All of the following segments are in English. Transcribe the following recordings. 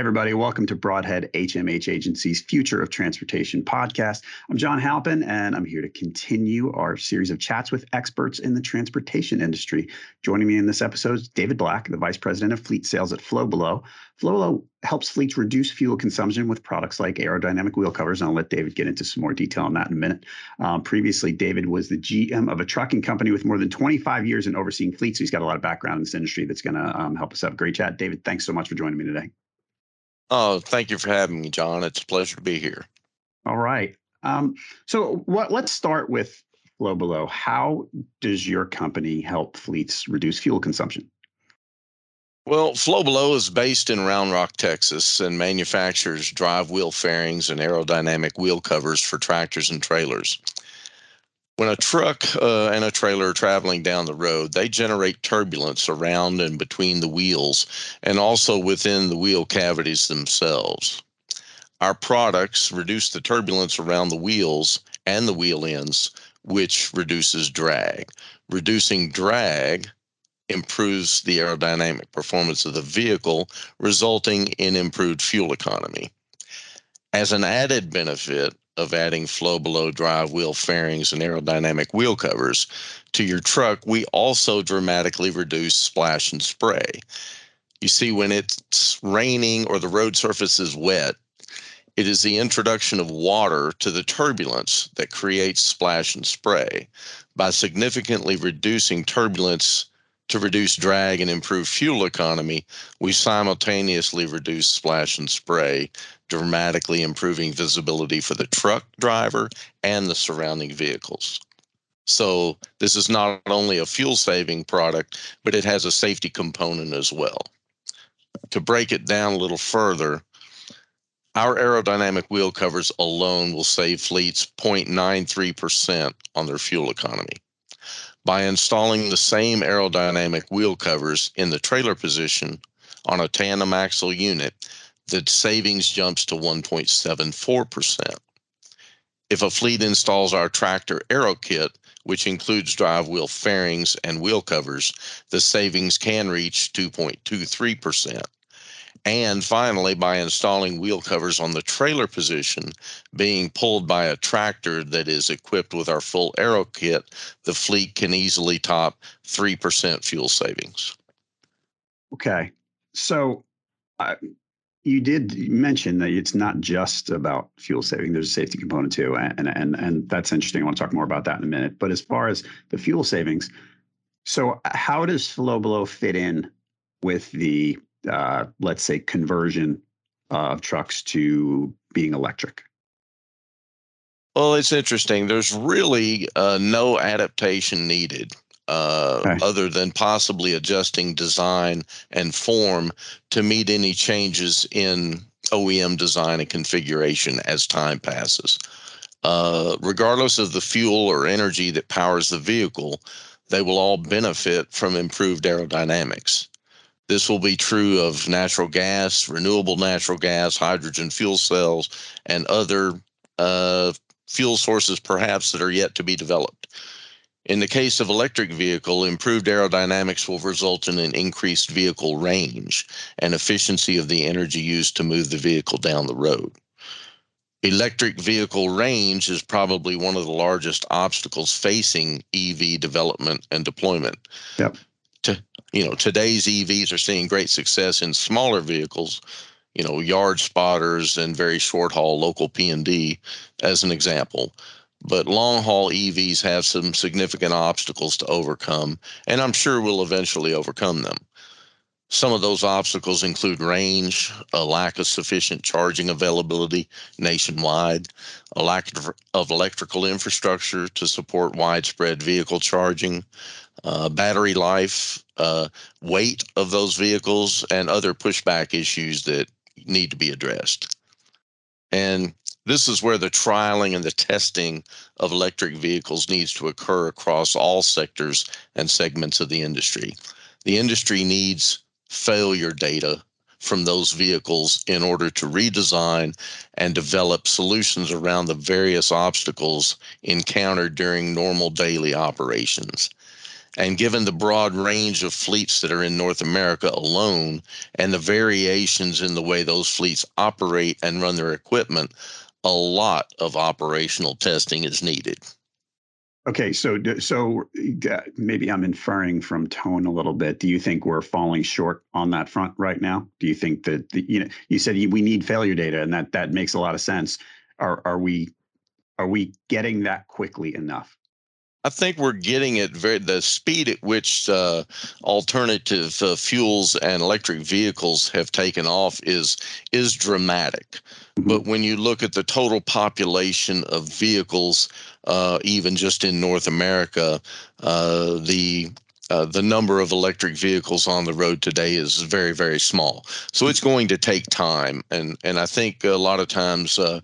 everybody. Welcome to Broadhead HMH Agency's Future of Transportation podcast. I'm John Halpin, and I'm here to continue our series of chats with experts in the transportation industry. Joining me in this episode is David Black, the Vice President of Fleet Sales at FlowBelow. FlowBelow helps fleets reduce fuel consumption with products like aerodynamic wheel covers, and I'll let David get into some more detail on that in a minute. Um, previously, David was the GM of a trucking company with more than 25 years in overseeing fleets, so he's got a lot of background in this industry that's going to um, help us have a great chat. David, thanks so much for joining me today. Oh, thank you for having me, John. It's a pleasure to be here. All right. Um, so, what? Let's start with FlowBelow. How does your company help fleets reduce fuel consumption? Well, FlowBelow is based in Round Rock, Texas, and manufactures drive wheel fairings and aerodynamic wheel covers for tractors and trailers. When a truck uh, and a trailer are traveling down the road, they generate turbulence around and between the wheels and also within the wheel cavities themselves. Our products reduce the turbulence around the wheels and the wheel ends, which reduces drag. Reducing drag improves the aerodynamic performance of the vehicle, resulting in improved fuel economy. As an added benefit, of adding FlowBelow drive wheel fairings and aerodynamic wheel covers to your truck, we also dramatically reduce splash and spray. You see, when it's raining or the road surface is wet, it is the introduction of water to the turbulence that creates splash and spray. By significantly reducing turbulence to reduce drag and improve fuel economy, we simultaneously reduce splash and spray, dramatically improving visibility for the truck driver and the surrounding vehicles. So, this is not only a fuel saving product, but it has a safety component as well. To break it down a little further, our aerodynamic wheel covers alone will save fleets 0.93% on their fuel economy by installing the same aerodynamic wheel covers in the trailer position on a tandem axle unit, the savings jumps to 1.74%. If a fleet installs our tractor aero kit, which includes drive wheel fairings and wheel covers, the savings can reach 2.23%. And finally, by installing wheel covers on the trailer position, being pulled by a tractor that is equipped with our full aero kit, the fleet can easily top 3% fuel savings. Okay. So uh, you did mention that it's not just about fuel saving, there's a safety component too. And, and, and that's interesting. I want to talk more about that in a minute. But as far as the fuel savings, so how does FlowBelow fit in with the uh, let's say, conversion of trucks to being electric? Well, it's interesting. There's really uh, no adaptation needed. Uh, okay. other than possibly adjusting design and form to meet any changes in OEM design and configuration as time passes. Uh, regardless of the fuel or energy that powers the vehicle, they will all benefit from improved aerodynamics. This will be true of natural gas, renewable natural gas, hydrogen fuel cells, and other uh, fuel sources perhaps that are yet to be developed. In the case of electric vehicle, improved aerodynamics will result in an increased vehicle range and efficiency of the energy used to move the vehicle down the road. Electric vehicle range is probably one of the largest obstacles facing EV development and deployment. Yep to you know today's EVs are seeing great success in smaller vehicles, you know yard spotters and very short haul local P&D as an example. But long haul EVs have some significant obstacles to overcome, and I'm sure we'll eventually overcome them. Some of those obstacles include range, a lack of sufficient charging availability nationwide, a lack of electrical infrastructure to support widespread vehicle charging, uh, battery life, uh, weight of those vehicles, and other pushback issues that need to be addressed. And this is where the trialing and the testing of electric vehicles needs to occur across all sectors and segments of the industry. The industry needs failure data from those vehicles in order to redesign and develop solutions around the various obstacles encountered during normal daily operations. And given the broad range of fleets that are in North America alone and the variations in the way those fleets operate and run their equipment, a lot of operational testing is needed. Okay, so so maybe I'm inferring from tone a little bit. Do you think we're falling short on that front right now? Do you think that the, you know you said we need failure data, and that that makes a lot of sense. Are are we are we getting that quickly enough? I think we're getting it very the speed at which uh, alternative uh, fuels and electric vehicles have taken off is is dramatic. Mm-hmm. But when you look at the total population of vehicles, uh, even just in North America, uh, the uh, the number of electric vehicles on the road today is very very small. So it's going to take time, and and I think a lot of times uh,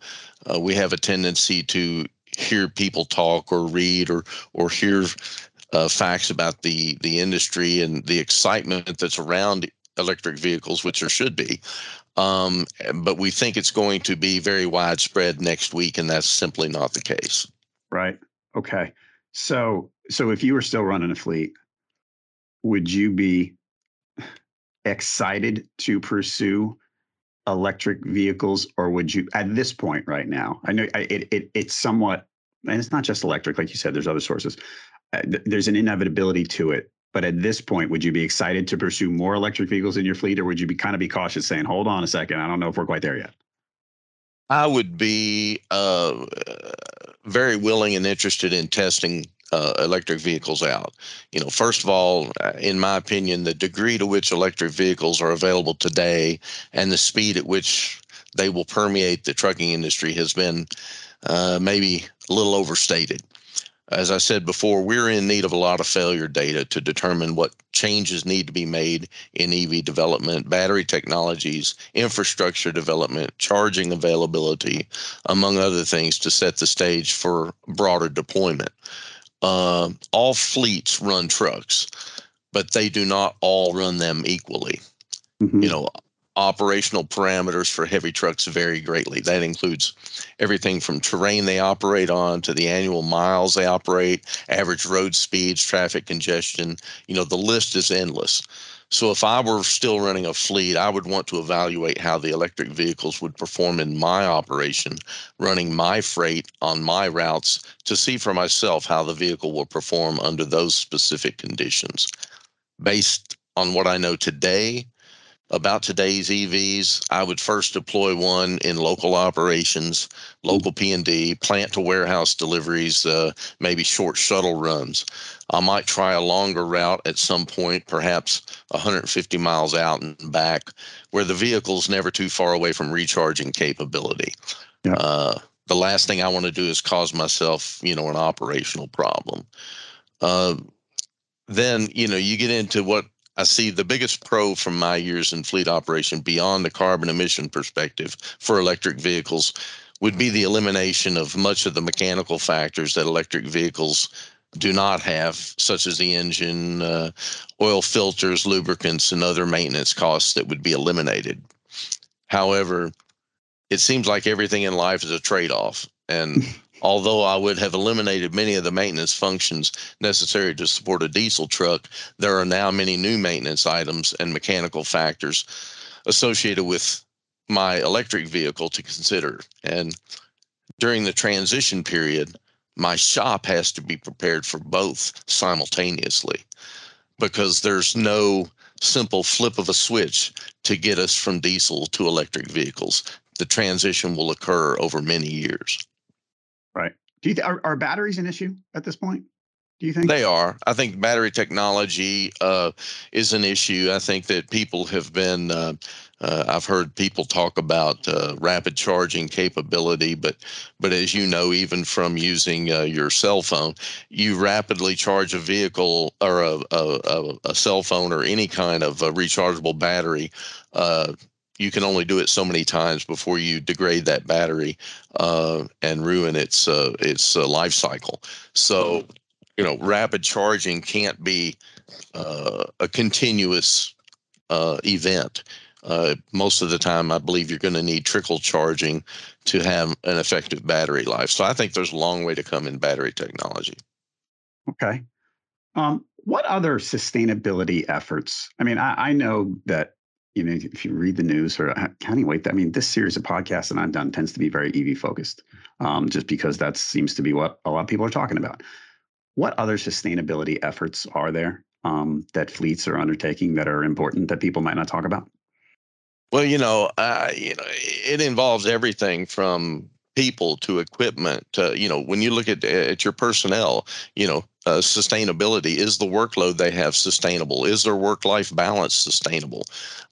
we have a tendency to hear people talk or read or or hear uh, facts about the the industry and the excitement that's around electric vehicles, which there should be. Um, but we think it's going to be very widespread next week, and that's simply not the case. Right. Okay. So so if you were still running a fleet, would you be excited to pursue electric vehicles, or would you at this point right now? I know it, it it's somewhat, and it's not just electric, like you said. There's other sources. Uh, there's an inevitability to it. But at this point, would you be excited to pursue more electric vehicles in your fleet, or would you be kind of be cautious, saying, "Hold on a second, I don't know if we're quite there yet"? I would be uh, very willing and interested in testing uh, electric vehicles out. You know, first of all, uh, in my opinion, the degree to which electric vehicles are available today and the speed at which they will permeate the trucking industry has been uh, maybe a little overstated. As I said before, we're in need of a lot of failure data to determine what changes need to be made in EV development, battery technologies, infrastructure development, charging availability, among other things, to set the stage for broader deployment uh, all fleets run trucks, but they do not all run them equally. Mm-hmm. You know, operational parameters for heavy trucks vary greatly. That includes everything from terrain they operate on to the annual miles they operate, average road speeds, traffic congestion. You know, the list is endless. So if I were still running a fleet, I would want to evaluate how the electric vehicles would perform in my operation, running my freight on my routes to see for myself how the vehicle will perform under those specific conditions. Based on what I know today, about today's EVs, I would first deploy one in local operations, local P&D, plant to warehouse deliveries, uh, maybe short shuttle runs. I might try a longer route at some point, perhaps 150 miles out and back, where the vehicle's never too far away from recharging capability. Yeah. Uh, the last thing I want to do is cause myself, you know, an operational problem. Uh, then, you know, you get into what I see the biggest pro from my years in fleet operation beyond the carbon emission perspective for electric vehicles would be the elimination of much of the mechanical factors that electric vehicles do not have, such as the engine, uh, oil filters, lubricants, and other maintenance costs that would be eliminated. However, it seems like everything in life is a trade off. And Although I would have eliminated many of the maintenance functions necessary to support a diesel truck, there are now many new maintenance items and mechanical factors associated with my electric vehicle to consider. And during the transition period, my shop has to be prepared for both simultaneously because there's no simple flip of a switch to get us from diesel to electric vehicles. The transition will occur over many years. Right. Do you th- are, are batteries an issue at this point? Do you think they are? I think battery technology uh, is an issue. I think that people have been. Uh, uh, I've heard people talk about uh, rapid charging capability, but but as you know, even from using uh, your cell phone, you rapidly charge a vehicle or a a, a cell phone or any kind of rechargeable battery uh, you can only do it so many times before you degrade that battery uh, and ruin its uh, its uh, life cycle. So, you know, rapid charging can't be uh, a continuous uh, event. Uh, most of the time, I believe you're going to need trickle charging to have an effective battery life. So, I think there's a long way to come in battery technology. Okay. Um, what other sustainability efforts? I mean, I, I know that you know if you read the news or anyway, I mean, this series of podcasts that I've done tends to be very EV focused, um, just because that seems to be what a lot of people are talking about. What other sustainability efforts are there um, that fleets are undertaking that are important that people might not talk about? Well, you know, uh, you know, it involves everything from people to equipment. To, you know, when you look at at your personnel, you know, uh, sustainability is the workload they have sustainable? Is their work life balance sustainable?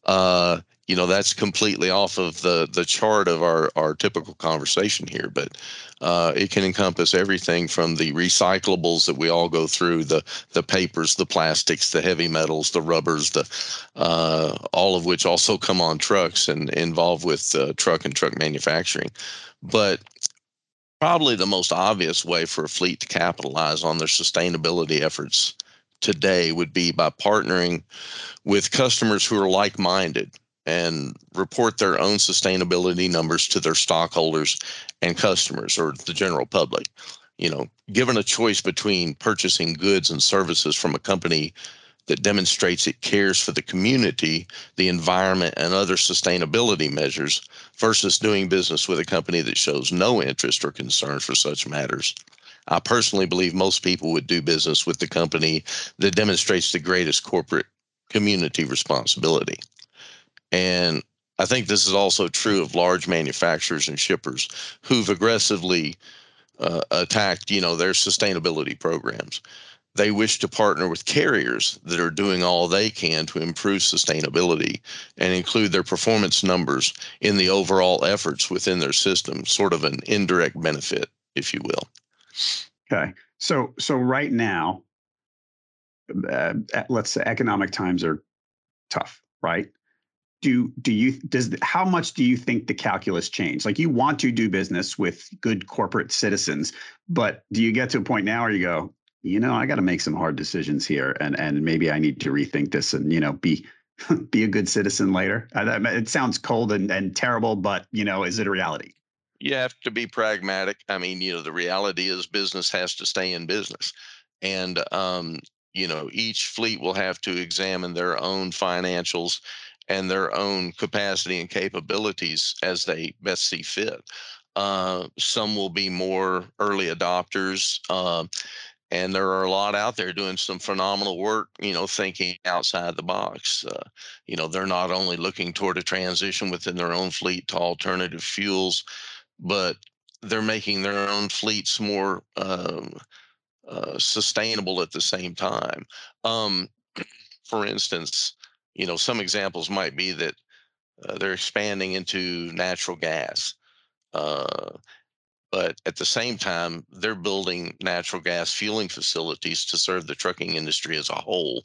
Uh, you know that's completely off of the the chart of our our typical conversation here but uh, it can encompass everything from the recyclables that we all go through the the papers the plastics the heavy metals the rubbers the uh, all of which also come on trucks and involved with uh, truck and truck manufacturing. But probably the most obvious way for a fleet to capitalize on their sustainability efforts today would be by partnering with customers who are like-minded and report their own sustainability numbers to their stockholders and customers or the general public. You know, given a choice between purchasing goods and services from a company that demonstrates it cares for the community, the environment, and other sustainability measures versus doing business with a company that shows no interest or concern for such matters. I personally believe most people would do business with the company that demonstrates the greatest corporate community responsibility. And I think this is also true of large manufacturers and shippers who've aggressively uh, attacked, you know, their sustainability programs. They wish to partner with carriers that are doing all they can to improve sustainability and include their performance numbers in the overall efforts within their system, sort of an indirect benefit, if you will. Okay. So so right now, uh, let's say economic times are tough, right? Do do you does how much do you think the calculus change like you want to do business with good corporate citizens but do you get to a point now where you go you know i got to make some hard decisions here and and maybe i need to rethink this and you know be be a good citizen later? It sounds cold and, and terrible but you know is it a reality? You have to be pragmatic. I mean you know the reality is business has to stay in business. And um you know each fleet will have to examine their own financials and their own capacity and capabilities as they best see fit. Uh, some will be more early adopters. Uh, and there are a lot out there doing some phenomenal work, you know, thinking outside the box. Uh, you know, they're not only looking toward a transition within their own fleet to alternative fuels, but they're making their own fleets more um, uh, sustainable at the same time. Um, for instance, you know, some examples might be that uh, they're expanding into natural gas. Uh, but at the same time, they're building natural gas fueling facilities to serve the trucking industry as a whole,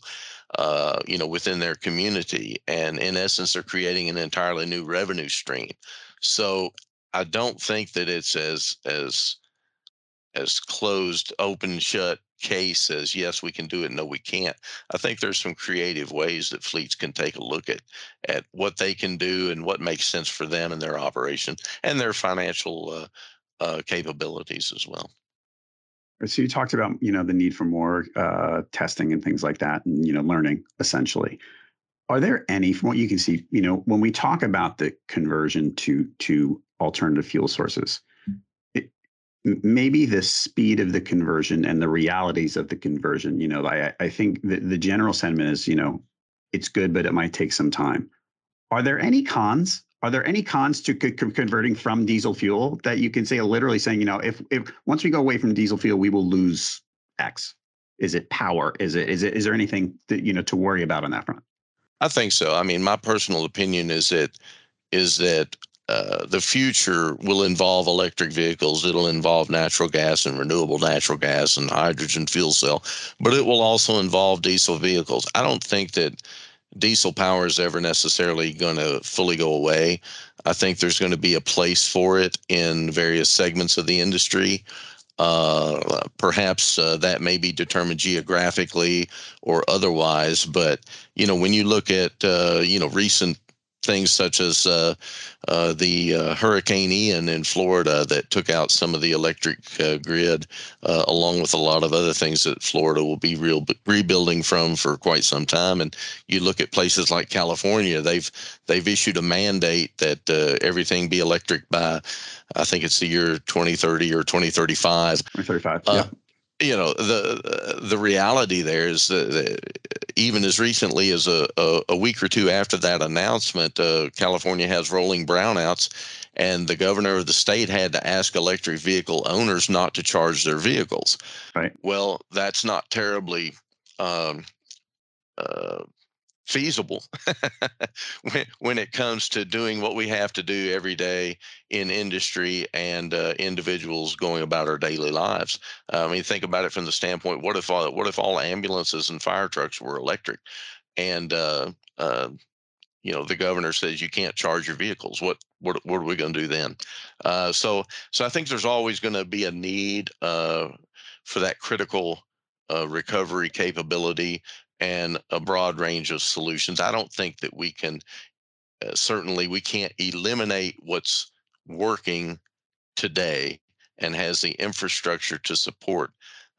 uh, you know, within their community. And in essence, they're creating an entirely new revenue stream. So I don't think that it's as as as closed, open, shut case says yes we can do it no we can't. I think there's some creative ways that fleets can take a look at at what they can do and what makes sense for them and their operation and their financial uh, uh, capabilities as well. So you talked about you know the need for more uh, testing and things like that and you know learning essentially. Are there any from what you can see you know when we talk about the conversion to to alternative fuel sources maybe the speed of the conversion and the realities of the conversion you know i, I think the, the general sentiment is you know it's good but it might take some time. Are there any cons? Are there any cons to converting from diesel fuel that you can say literally saying you know if if once we go away from diesel fuel we will lose x? Is it power? Is it is it is there anything that you know to worry about on that front? I think so. I mean my personal opinion is that is that uh, the future will involve electric vehicles. It'll involve natural gas and renewable natural gas and hydrogen fuel cell, but it will also involve diesel vehicles. I don't think that diesel power is ever necessarily going to fully go away. I think there's going to be a place for it in various segments of the industry. Uh, perhaps uh, that may be determined geographically or otherwise, but you know when you look at uh, you know recent things such as uh, uh, the uh, Hurricane Ian in Florida that took out some of the electric uh, grid, uh, along with a lot of other things that Florida will be real rebuilding from for quite some time. And you look at places like California; they've they've issued a mandate that uh, everything be electric by, I think it's the year 2030 or 2035. 2035. yeah you know the the reality there is that even as recently as a, a, a, week or two after that announcement, uh, California has rolling brownouts, and the governor of the state had to ask electric vehicle owners not to charge their vehicles. Right. Well, that's not terribly um, uh, feasible when, when it comes to doing what we have to do every day in industry and uh, individuals going about our daily lives. Uh, I mean, think about it from the standpoint: what if all, what if all ambulances and fire trucks were electric, and uh, uh you know the governor says you can't charge your vehicles? What what what are we going to do then? Uh, so so I think there's always going to be a need uh, for that critical recovery capability and a broad range of solutions. I don't think that we can, uh, certainly, we can't eliminate what's working today and has the infrastructure to support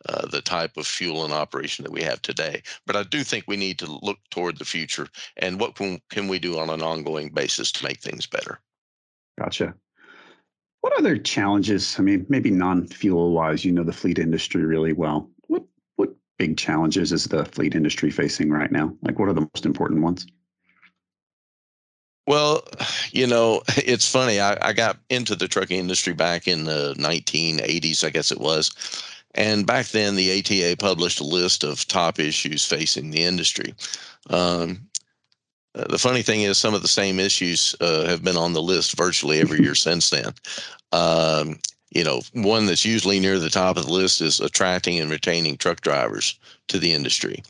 uh, the type of fuel and operation that we have today. But I do think we need to look toward the future and what can, can we do on an ongoing basis to make things better. Gotcha. What other challenges? I mean, maybe non fuel wise, you know the fleet industry really well. Big challenges is the fleet industry facing right now? Like, what are the most important ones? Well, you know, it's funny. I, I got into the trucking industry back in the 1980s, I guess it was. And back then, the ATA published a list of top issues facing the industry. Um, uh, the funny thing is, some of the same issues uh, have been on the list virtually every year since then. Um, you know, one that's usually near the top of the list is attracting and retaining truck drivers to the industry.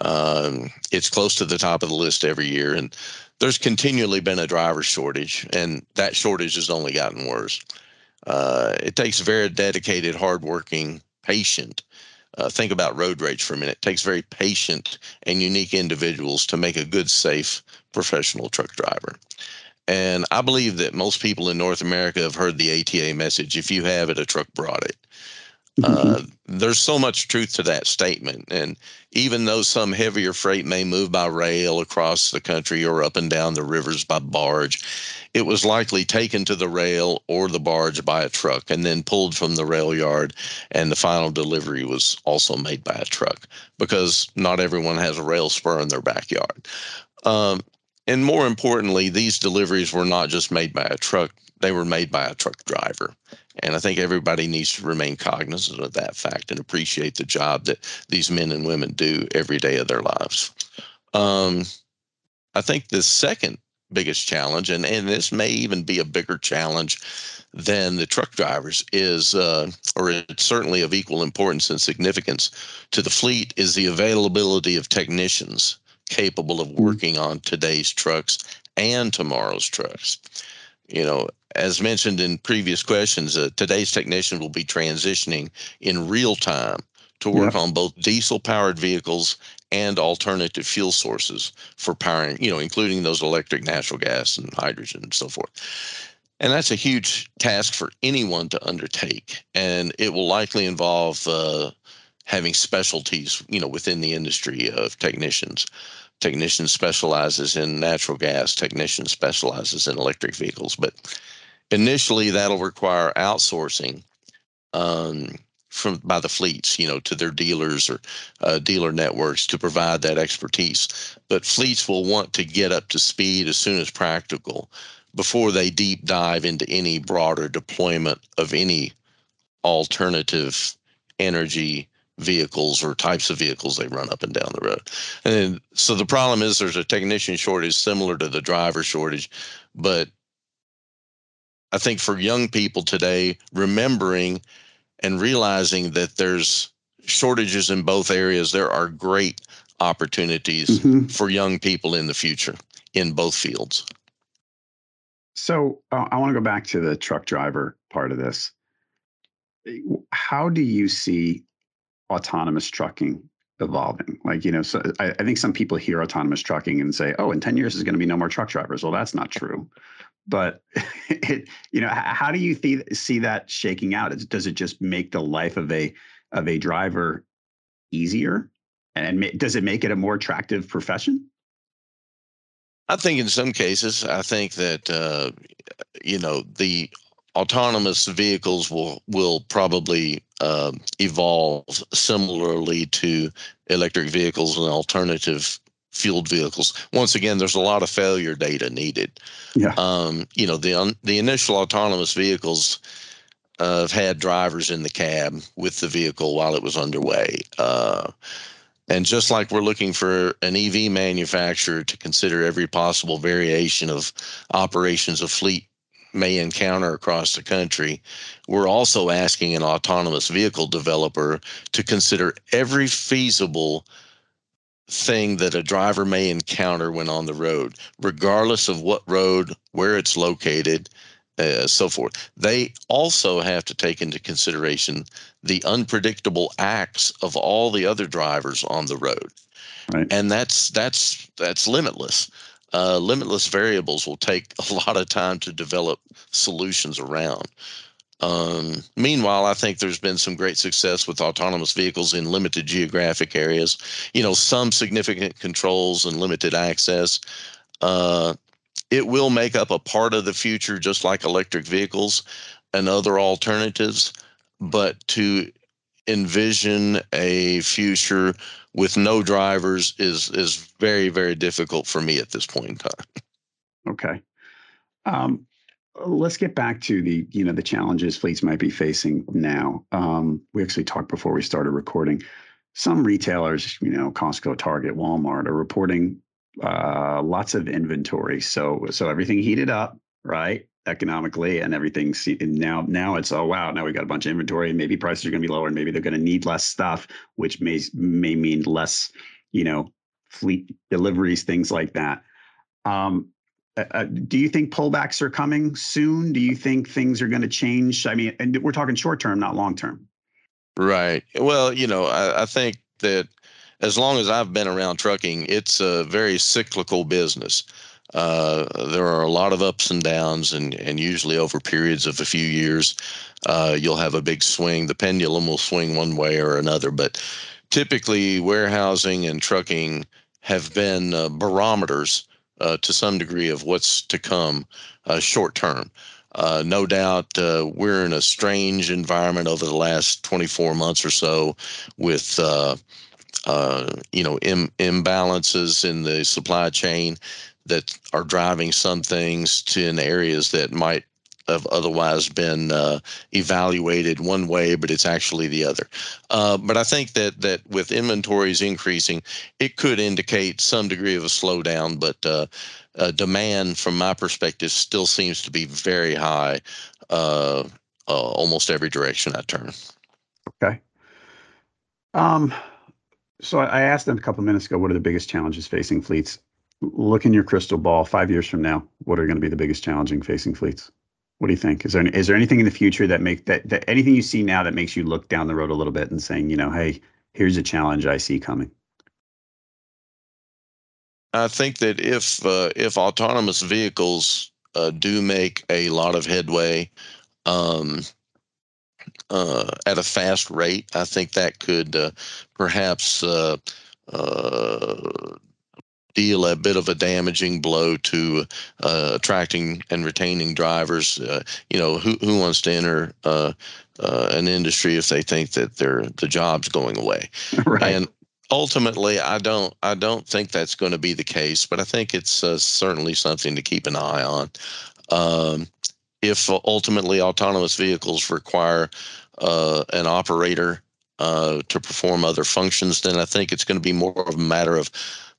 Um, it's close to the top of the list every year, and there's continually been a driver shortage, and that shortage has only gotten worse. Uh, it takes very dedicated, hardworking, patient. Uh, think about road rage for a minute. It takes very patient and unique individuals to make a good, safe, professional truck driver. And I believe that most people in North America have heard the ATA message if you have it, a truck brought it. Mm-hmm. Uh, there's so much truth to that statement. And even though some heavier freight may move by rail across the country or up and down the rivers by barge, it was likely taken to the rail or the barge by a truck and then pulled from the rail yard. And the final delivery was also made by a truck because not everyone has a rail spur in their backyard. Um, and more importantly, these deliveries were not just made by a truck, they were made by a truck driver. And I think everybody needs to remain cognizant of that fact and appreciate the job that these men and women do every day of their lives. Um, I think the second biggest challenge, and, and this may even be a bigger challenge than the truck drivers, is, uh, or it's certainly of equal importance and significance to the fleet, is the availability of technicians capable of mm. working on today's trucks and tomorrow's trucks. You know, as mentioned in previous questions, uh, today's technician will be transitioning in real time to work on both diesel powered vehicles and alternative fuel sources for powering, you know, including those electric, natural gas, and hydrogen and so forth. And that's a huge task for anyone to undertake. And it will likely involve uh, having specialties, you know, within the industry of technicians. Technician specializes in natural gas. Technician specializes in electric vehicles. But initially, that'll require outsourcing um, from by the fleets, you know, to their dealers or uh, dealer networks to provide that expertise. But fleets will want to get up to speed as soon as practical before they deep dive into any broader deployment of any alternative energy vehicles or types of vehicles they run up and down the road. And so the problem is there's a technician shortage similar to the driver shortage, but I think for young people today, remembering and realizing that there's shortages in both areas, there are great opportunities mm-hmm. for young people in the future in both fields. So uh, I want to go back to the truck driver part of this. How do you see autonomous trucking evolving? Like, you know, so I, I think some people hear autonomous trucking and say, oh, in 10 years, there's going to be no more truck drivers. Well, that's not true. But, it, you know, how do you th- see that shaking out? Does it just make the life of a of a driver easier? And does it make it a more attractive profession? I think in some cases, I think that uh, you know the autonomous vehicles will will probably uh, evolve similarly to electric vehicles and alternative fueled vehicles. Once again, there's a lot of failure data needed. Yeah. Um, you know, the the initial autonomous vehicles uh, have had drivers in the cab with the vehicle while it was underway. Uh, and just like we're looking for an EV manufacturer to consider every possible variation of operations of fleet may encounter across the country, we're also asking an autonomous vehicle developer to consider every feasible thing that a driver may encounter when on the road, regardless of what road, where it's located, uh, so forth. They also have to take into consideration the unpredictable acts of all the other drivers on the road, right. and that's that's that's limitless. Uh, limitless variables will take a lot of time to develop solutions around. Um, meanwhile, I think there's been some great success with autonomous vehicles in limited geographic areas. You know, some significant controls and limited access. Uh, it will make up a part of the future, just like electric vehicles and other alternatives. But to envision a future with no drivers is is very very difficult for me at this point in time. Okay. Um, let's get back to the you know the challenges fleets might be facing now. Um, we actually talked before we started recording. Some retailers, you know, Costco, Target, Walmart, are reporting uh, lots of inventory. So so everything heated up, right? Economically, and everything's now now it's oh wow now we got a bunch of inventory and maybe prices are going to be lower and maybe they're going to need less stuff, which may may mean less, you know, fleet deliveries, things like that. Um, uh, uh do you think pullbacks are coming soon? Do you think things are going to change? I mean, and we're talking short term, not long term. Right. Well, you know, I, I think that as long as I've been around trucking, it's a very cyclical business. Uh, there are a lot of ups and downs, and, and usually over periods of a few years, uh, you'll have a big swing. The pendulum will swing one way or another, but typically, warehousing and trucking have been uh, barometers uh, to some degree of what's to come uh, short term. Uh, no doubt we're in a strange environment over the last 24 months or so with uh, you know Im- imbalances in the supply chain that are driving some things to in areas that might have otherwise been uh, evaluated one way, but it's actually the other. Uh, but I think that that with inventories increasing, it could indicate some degree of a slowdown. But uh, uh demand, from my perspective, still seems to be very high, uh, uh, almost every direction I turn. Okay. Um, so I asked them a couple minutes ago, what are the biggest challenges facing fleets? Look in your crystal ball. Five years from now, what are going to be the biggest challenging facing fleets? What do you think? Is there is there anything in the future that make that, that anything you see now that makes you look down the road a little bit and saying, you know, hey, here's a challenge I see coming? I think that if uh, if autonomous vehicles uh, do make a lot of headway, um, uh, at a fast rate. I think that could uh, perhaps uh, uh, deal a bit of a damaging blow to uh, attracting and retaining drivers. you know, who who wants to enter an industry if they think that their the job's going away? Right. And ultimately i don't i don't think that's going to be the case but i think it's uh, certainly something to keep an eye on um, if ultimately autonomous vehicles require uh, an operator uh, to perform other functions, then I think it's going to be more of a matter of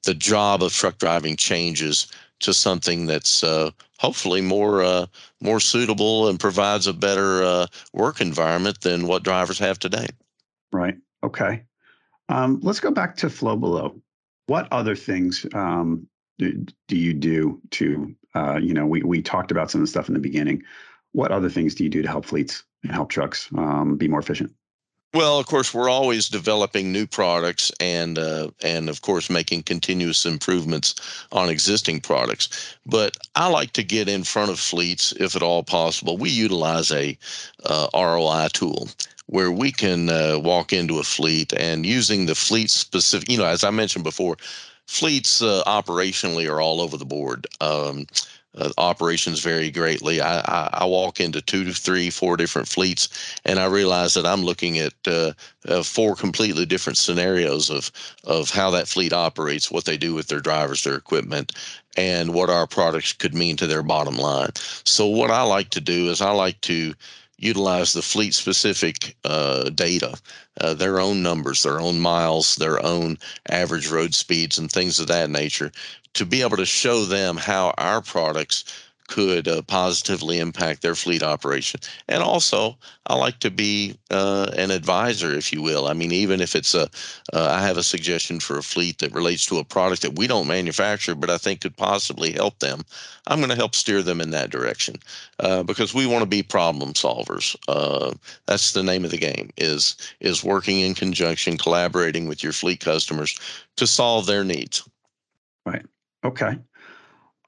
the job of truck driving changes to something that's uh, hopefully more uh, more suitable and provides a better uh, work environment than what drivers have today. Right. Okay. Um, let's go back to FlowBelow. What other things um, do, do you do to uh, you know we we talked about some of the stuff in the beginning. What other things do you do to help fleets and help trucks um, be more efficient? Well, of course, we're always developing new products and uh, and of course making continuous improvements on existing products. But I like to get in front of fleets if at all possible. We utilize a uh, ROI tool where we can uh, walk into a fleet and using the fleet specific. You know, as I mentioned before, fleets uh, operationally are all over the board. Um, uh, operations vary greatly. I, I, I, walk into two to three, four different fleets, and I realize that I'm looking at uh, uh, four completely different scenarios of of how that fleet operates, what they do with their drivers, their equipment, and what our products could mean to their bottom line. So what I like to do is I like to utilize the fleet specific uh, data, uh, their own numbers, their own miles, their own average road speeds, and things of that nature to be able to show them how our products could uh, positively impact their fleet operation. And also, I like to be uh, an advisor, if you will. I mean, even if it's a, uh, I have a suggestion for a fleet that relates to a product that we don't manufacture, but I think could possibly help them. I'm going to help steer them in that direction uh, because we want to be problem solvers. Uh, that's the name of the game. Is is working in conjunction, collaborating with your fleet customers to solve their needs. Right. Okay.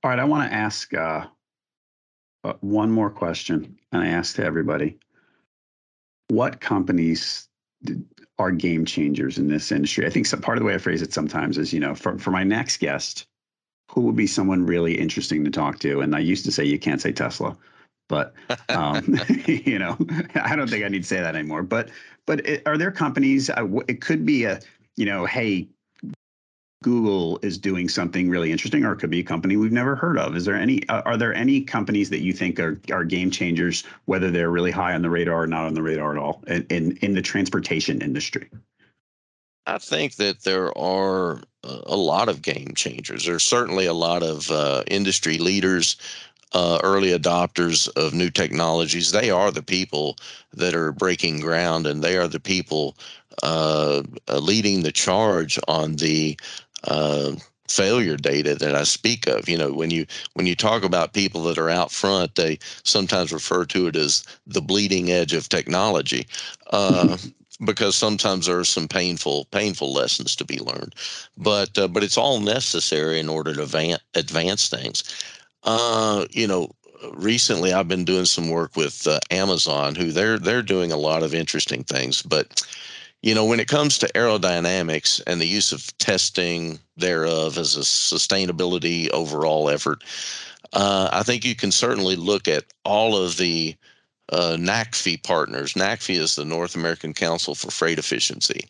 All right. I want to ask uh, one more question, and I ask to everybody: What companies are game changers in this industry? I think some, part of the way I phrase it sometimes is, you know, for for my next guest, who would be someone really interesting to talk to? And I used to say you can't say Tesla, but um, you know, I don't think I need to say that anymore. But but it, are there companies? Uh, it could be a you know, hey, Google is doing something really interesting, or it could be a company we've never heard of. Is there any? Are there any companies that you think are are game changers, whether they're really high on the radar or not on the radar at all, in in, in the transportation industry? I think that there are a lot of game changers. There's certainly a lot of uh, industry leaders, uh, early adopters of new technologies. They are the people that are breaking ground, and they are the people uh, leading the charge on the uh, failure data that I speak of. You know, when you when you talk about people that are out front, they sometimes refer to it as the bleeding edge of technology. Uh, because sometimes there are some painful painful lessons to be learned but uh, but it's all necessary in order to advance, advance things uh, you know recently i've been doing some work with uh, amazon who they're they're doing a lot of interesting things but you know, when it comes to aerodynamics and the use of testing thereof as a sustainability overall effort, uh, I think you can certainly look at all of the uh, NACFE partners. NACFE is the North American Council for Freight Efficiency.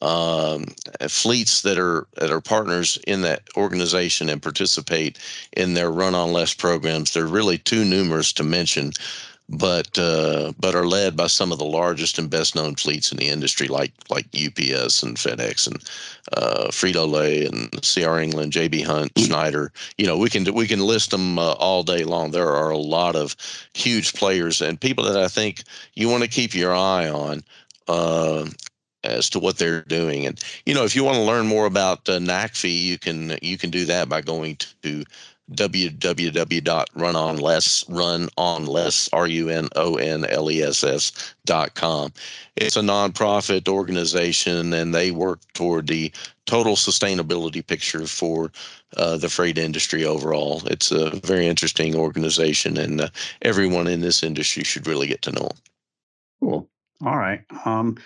Um, fleets that are that are partners in that organization and participate in their run on less programs. They're really too numerous to mention but uh, but are led by some of the largest and best known fleets in the industry, like like UPS and FedEx and uh, Frito Lay and CR England, JB Hunt, mm. Schneider. You know, we can we can list them uh, all day long. There are a lot of huge players and people that I think you want to keep your eye on. Uh, as to what they're doing, and you know, if you want to learn more about uh, NACFE, you can you can do that by going to www.runonless, runonless, R-U-N-O-N-L-E-S-S dot com. It's a nonprofit organization, and they work toward the total sustainability picture for uh, the freight industry overall. It's a very interesting organization, and uh, everyone in this industry should really get to know them. Cool. All right. Um,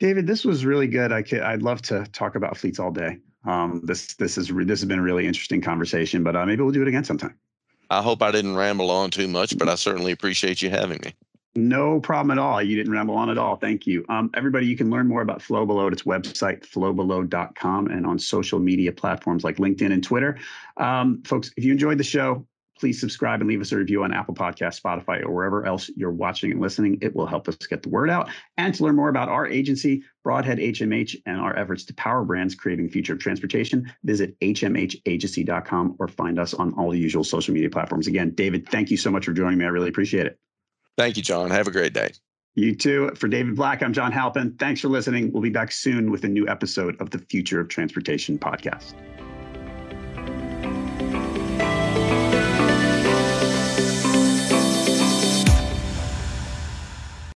David, this was really good. I could, I'd love to talk about fleets all day. Um, this this is this has been a really interesting conversation, but uh, maybe we'll do it again sometime. I hope I didn't ramble on too much, but I certainly appreciate you having me. No problem at all. You didn't ramble on at all. Thank you. Um, everybody, you can learn more about FlowBelow at its website, flowbelow.com, and on social media platforms like LinkedIn and Twitter. Um, folks, if you enjoyed the show, please subscribe and leave us a review on Apple Podcast, Spotify, or wherever else you're watching and listening. It will help us get the word out. And to learn more about our agency, Broadhead HMH, and our efforts to power brands creating the future of transportation, visit hmhagency.com or find us on all the usual social media platforms. Again, David, thank you so much for joining me. I really appreciate it. Thank you, John. Have a great day. You too. For David Black, I'm John Halpin. Thanks for listening. We'll be back soon with a new episode of the Future of Transportation podcast.